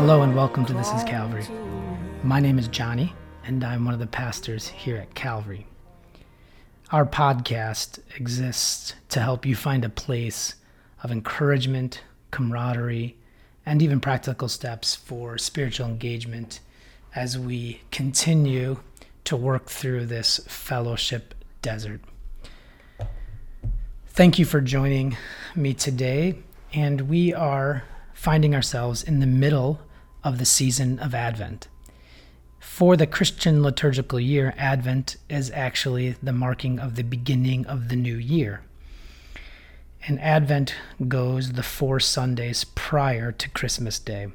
Hello and welcome to This is Calvary. My name is Jonny, and I'm one of the pastors here at Calvary. Our podcast exists to help you find a place of encouragement, camaraderie, and even practical steps for spiritual engagement as we continue to work through this fellowship desert. Thank you for joining me today, and we are finding ourselves in the middle of the season of Advent. For the Christian liturgical year, Advent is actually the marking of the beginning of the new year. And Advent goes the four Sundays prior to Christmas Day.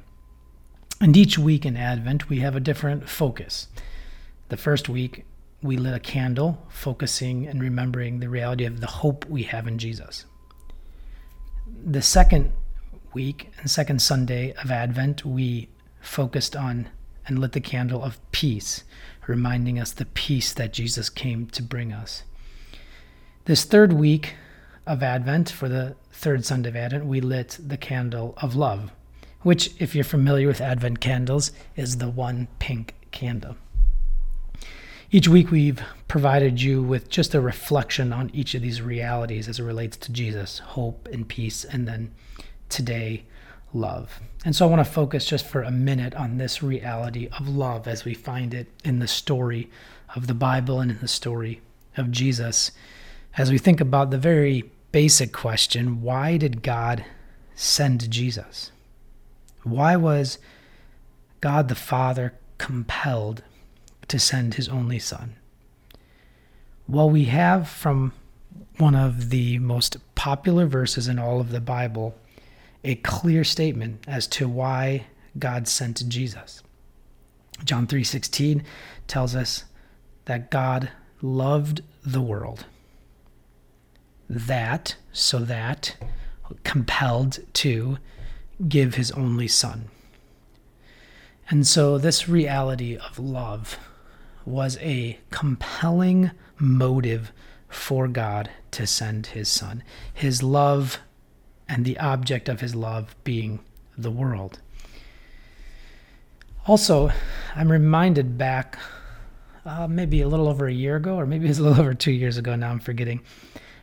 And each week in Advent, we have a different focus. The first week, we lit a candle, focusing and remembering the reality of the hope we have in Jesus. The second week and second Sunday of Advent, we focused on and lit the candle of peace, reminding us the peace that Jesus came to bring us. This third week of Advent, for the third Sunday of Advent, we lit the candle of love, which, if you're familiar with Advent candles, is the one pink candle. Each week, we've provided you with just a reflection on each of these realities as it relates to Jesus hope and peace, and then today, love. And so I want to focus just for a minute on this reality of love as we find it in the story of the Bible and in the story of Jesus. As we think about the very basic question why did God send Jesus? Why was God the Father compelled to send his only Son? Well, we have from one of the most popular verses in all of the Bible a clear statement as to why God sent Jesus. John 3:16 tells us that God loved the world. That so that compelled to give his only son. And so this reality of love was a compelling motive for God to send his son. His love and the object of his love being the world. Also, I'm reminded back uh, maybe a little over a year ago, or maybe it was a little over two years ago now, I'm forgetting.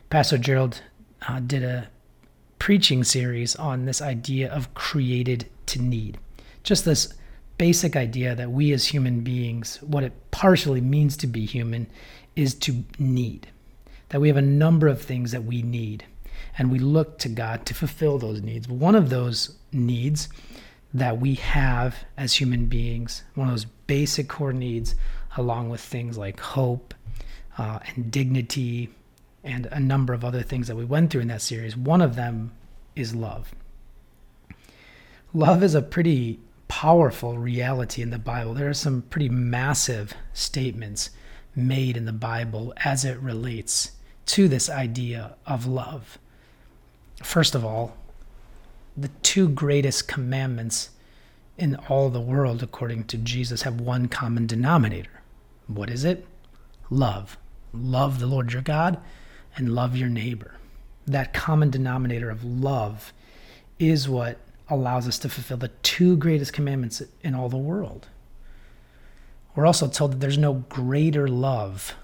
Pastor Gerald uh, did a preaching series on this idea of created to need. Just this basic idea that we as human beings, what it partially means to be human, is to need. That we have a number of things that we need and we look to God to fulfill those needs. One of those needs that we have as human beings, one of those basic core needs, along with things like hope uh, and dignity and a number of other things that we went through in that series, one of them is love. Love is a pretty powerful reality in the Bible. There are some pretty massive statements made in the Bible as it relates to this idea of love. First of all, the two greatest commandments in all the world, according to Jesus, have one common denominator. What is it? Love. Love the Lord your God and love your neighbor. That common denominator of love is what allows us to fulfill the two greatest commandments in all the world. We're also told that there's no greater love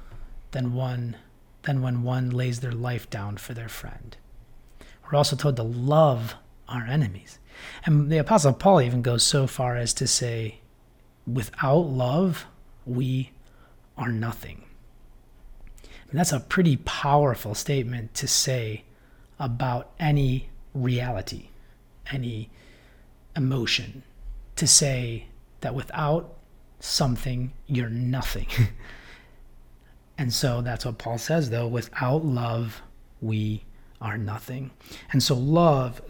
than one than when one lays their life down for their friend. We're also told to love our enemies. And the Apostle Paul even goes so far as to say, without love, we are nothing. And that's a pretty powerful statement to say about any reality, any emotion, to say that without something, you're nothing. and so that's what Paul says, though without love, we are nothing. And so love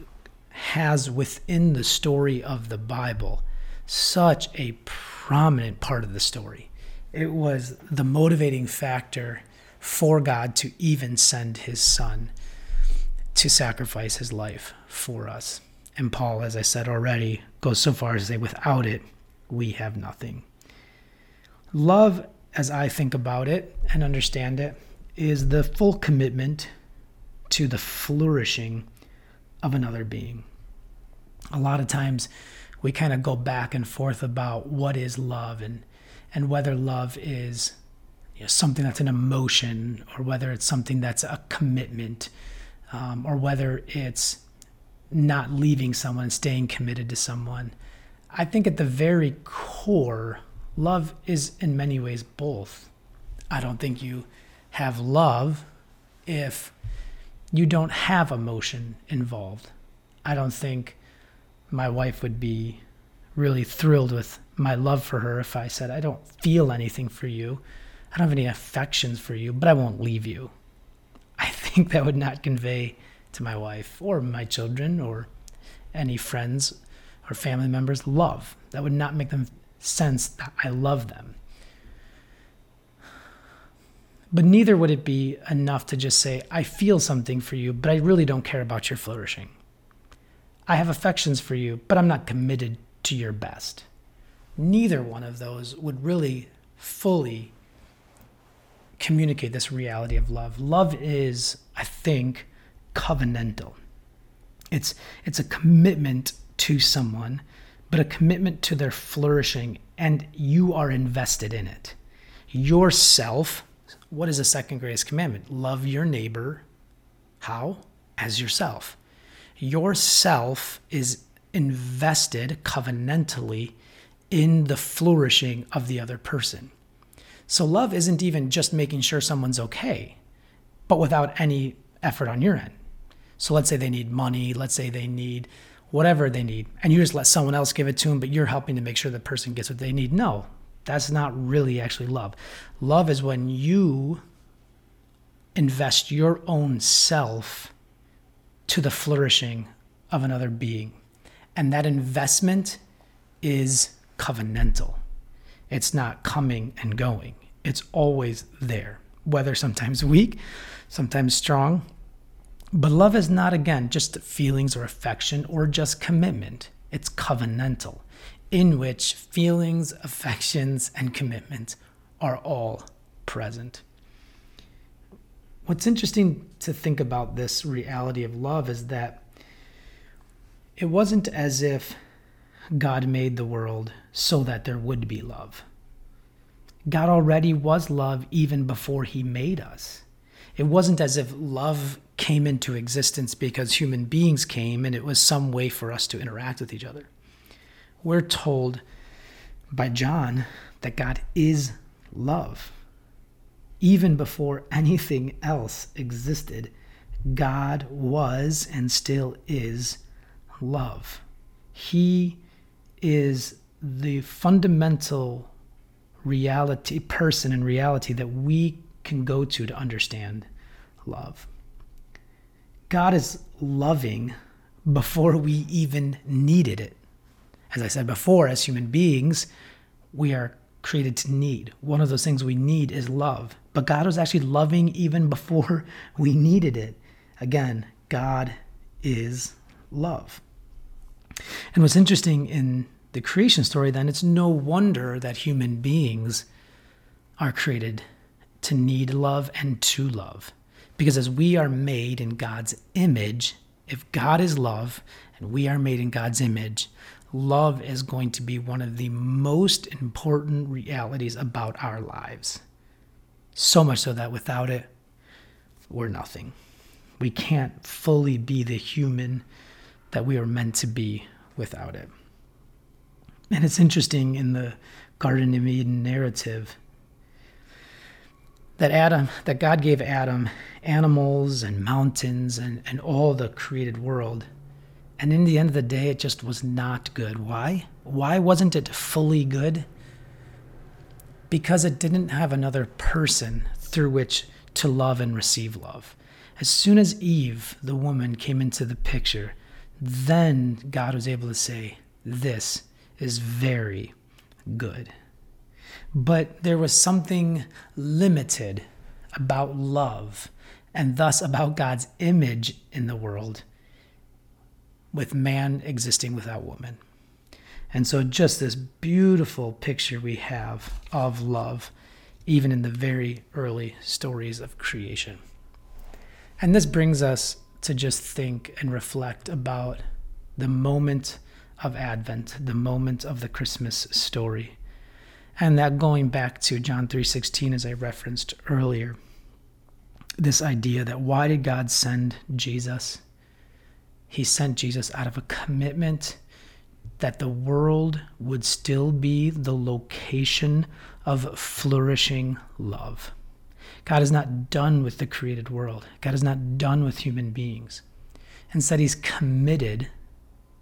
has within the story of the Bible such a prominent part of the story. It was the motivating factor for God to even send his son to sacrifice his life for us. And Paul, as I said already, goes so far as to say, without it, we have nothing. Love, as I think about it and understand it, is the full commitment to the flourishing of another being. A lot of times we kind of go back and forth about what is love and and whether love is you know, something that's an emotion or whether it's something that's a commitment um, or whether it's not leaving someone staying committed to someone. I think at the very core, love is in many ways both. I don't think you have love if you don't have emotion involved. I don't think my wife would be really thrilled with my love for her if I said, I don't feel anything for you. I don't have any affections for you, but I won't leave you. I think that would not convey to my wife or my children or any friends or family members love. That would not make them sense that I love them. But neither would it be enough to just say, I feel something for you, but I really don't care about your flourishing. I have affections for you, but I'm not committed to your best. Neither one of those would really fully communicate this reality of love. Love is, I think, covenantal. It's it's a commitment to someone, but a commitment to their flourishing and you are invested in it. Yourself, what is the second greatest commandment? Love your neighbor how? As yourself. Yourself is invested covenantally in the flourishing of the other person. So love isn't even just making sure someone's okay, but without any effort on your end. So let's say they need money, let's say they need whatever they need, and you just let someone else give it to them, but you're helping to make sure the person gets what they need. No, that's not really actually love. Love is when you invest your own self to the flourishing of another being. And that investment is covenantal. It's not coming and going, it's always there, whether sometimes weak, sometimes strong. But love is not, again, just feelings or affection or just commitment. It's covenantal, in which feelings, affections, and commitment are all present. What's interesting to think about this reality of love is that it wasn't as if God made the world so that there would be love. God already was love even before he made us. It wasn't as if love came into existence because human beings came and it was some way for us to interact with each other. We're told by John that God is love. Even before anything else existed, God was and still is love. He is the fundamental reality, person and reality that we can go to to understand love. God is loving before we even needed it. As I said before, as human beings, we are created to need. One of those things we need is love. But God was actually loving even before we needed it. Again, God is love. And what's interesting in the creation story, then, it's no wonder that human beings are created to need love and to love. Because as we are made in God's image, if God is love and we are made in God's image, love is going to be one of the most important realities about our lives. So much so that without it, we're nothing. We can't fully be the human that we are meant to be without it. And it's interesting in the Garden of Eden narrative that Adam, that God gave Adam animals and mountains and, and all the created world. And in the end of the day, it just was not good. Why? Why wasn't it fully good? Because it didn't have another person through which to love and receive love. As soon as Eve, the woman, came into the picture, then God was able to say, This is very good. But there was something limited about love and thus about God's image in the world with man existing without woman. And so, just this beautiful picture we have of love, even in the very early stories of creation. And this brings us to just think and reflect about the moment of Advent, the moment of the Christmas story. And that going back to John 3:16 as I referenced earlier. This idea that why did God send Jesus? He sent Jesus out of a commitment that the world would still be the location of flourishing love. God is not done with the created world. God is not done with human beings. Instead, He's committed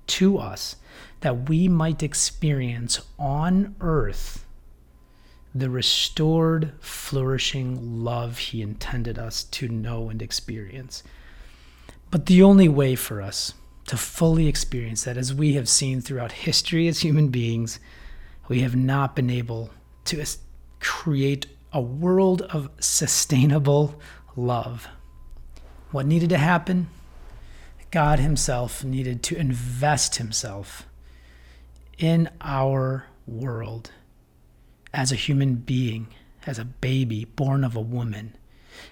to us that we might experience on earth the restored, flourishing love He intended us to know and experience. But the only way for us to fully experience that, as we have seen throughout history as human beings, we have not been able to create a world of sustainable love. What needed to happen? God Himself needed to invest Himself in our world as a human being, as a baby born of a woman,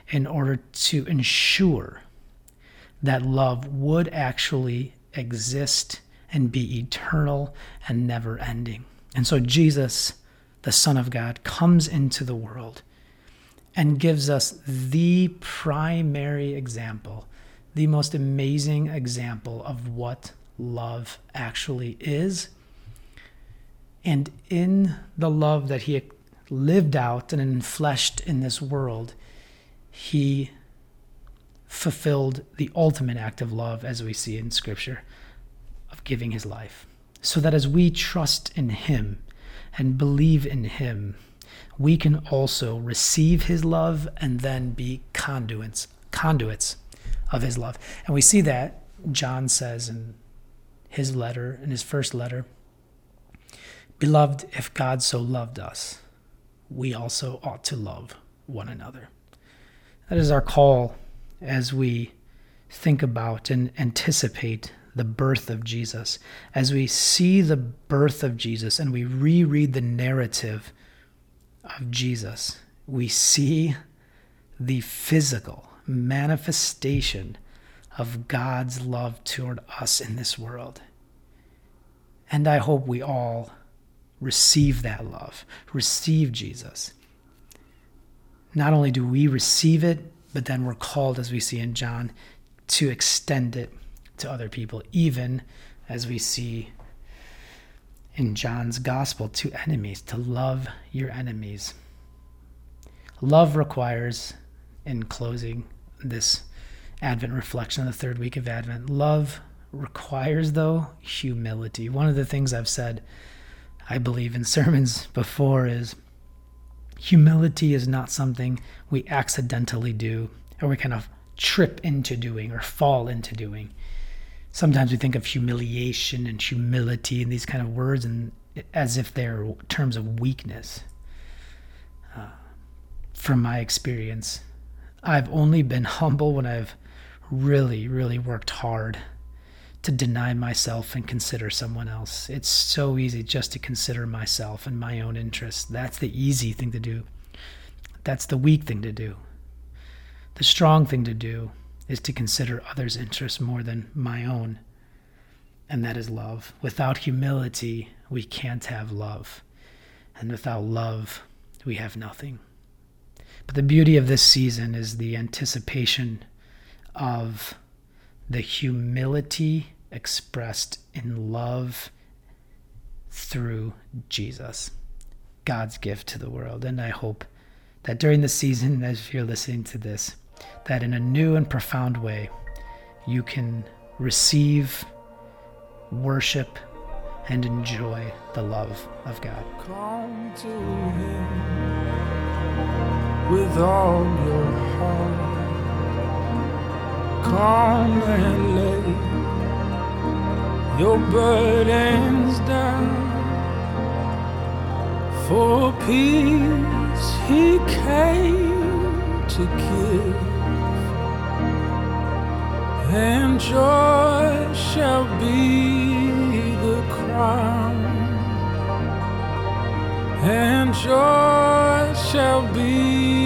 in order to ensure that love would actually exist and be eternal and never ending. And so Jesus, the Son of God, comes into the world and gives us the primary example, the most amazing example of what love actually is. And in the love that he lived out and enfleshed in this world, he fulfilled the ultimate act of love, as we see in Scripture, of giving his life. So that as we trust in him and believe in him, we can also receive his love and then be conduits, conduits of his love. And we see that John says in his letter, in his first letter, Beloved, if God so loved us, we also ought to love one another. That is our call as we think about and anticipate the birth of Jesus, as we see the birth of Jesus and we reread the narrative of Jesus, we see the physical manifestation of God's love toward us in this world. And I hope we all receive that love, receive Jesus. Not only do we receive it, but then we're called, as we see in John, to extend it to other people, even as we see in John's gospel to enemies, to love your enemies. Love requires, in closing this Advent reflection on the third week of Advent, love requires, though, humility. One of the things I've said, I believe, in sermons before is humility is not something we accidentally do or we kind of trip into doing or fall into doing. Sometimes we think of humiliation and humility and these kind of words and as if they're terms of weakness. Uh, from my experience, I've only been humble when I've really, really worked hard to deny myself and consider someone else. It's so easy just to consider myself and my own interests. That's the easy thing to do. That's the weak thing to do. The strong thing to do is to consider others' interests more than my own, and that is love. Without humility, we can't have love. And without love, we have nothing. But the beauty of this season is the anticipation of the humility expressed in love through Jesus, God's gift to the world. And I hope that during the season, as you're listening to this, that in a new and profound way, you can receive, worship, and enjoy the love of God. Come to Him with all your heart. Come and lay your burdens down. For peace he came to give, and joy shall be the crown, and joy shall be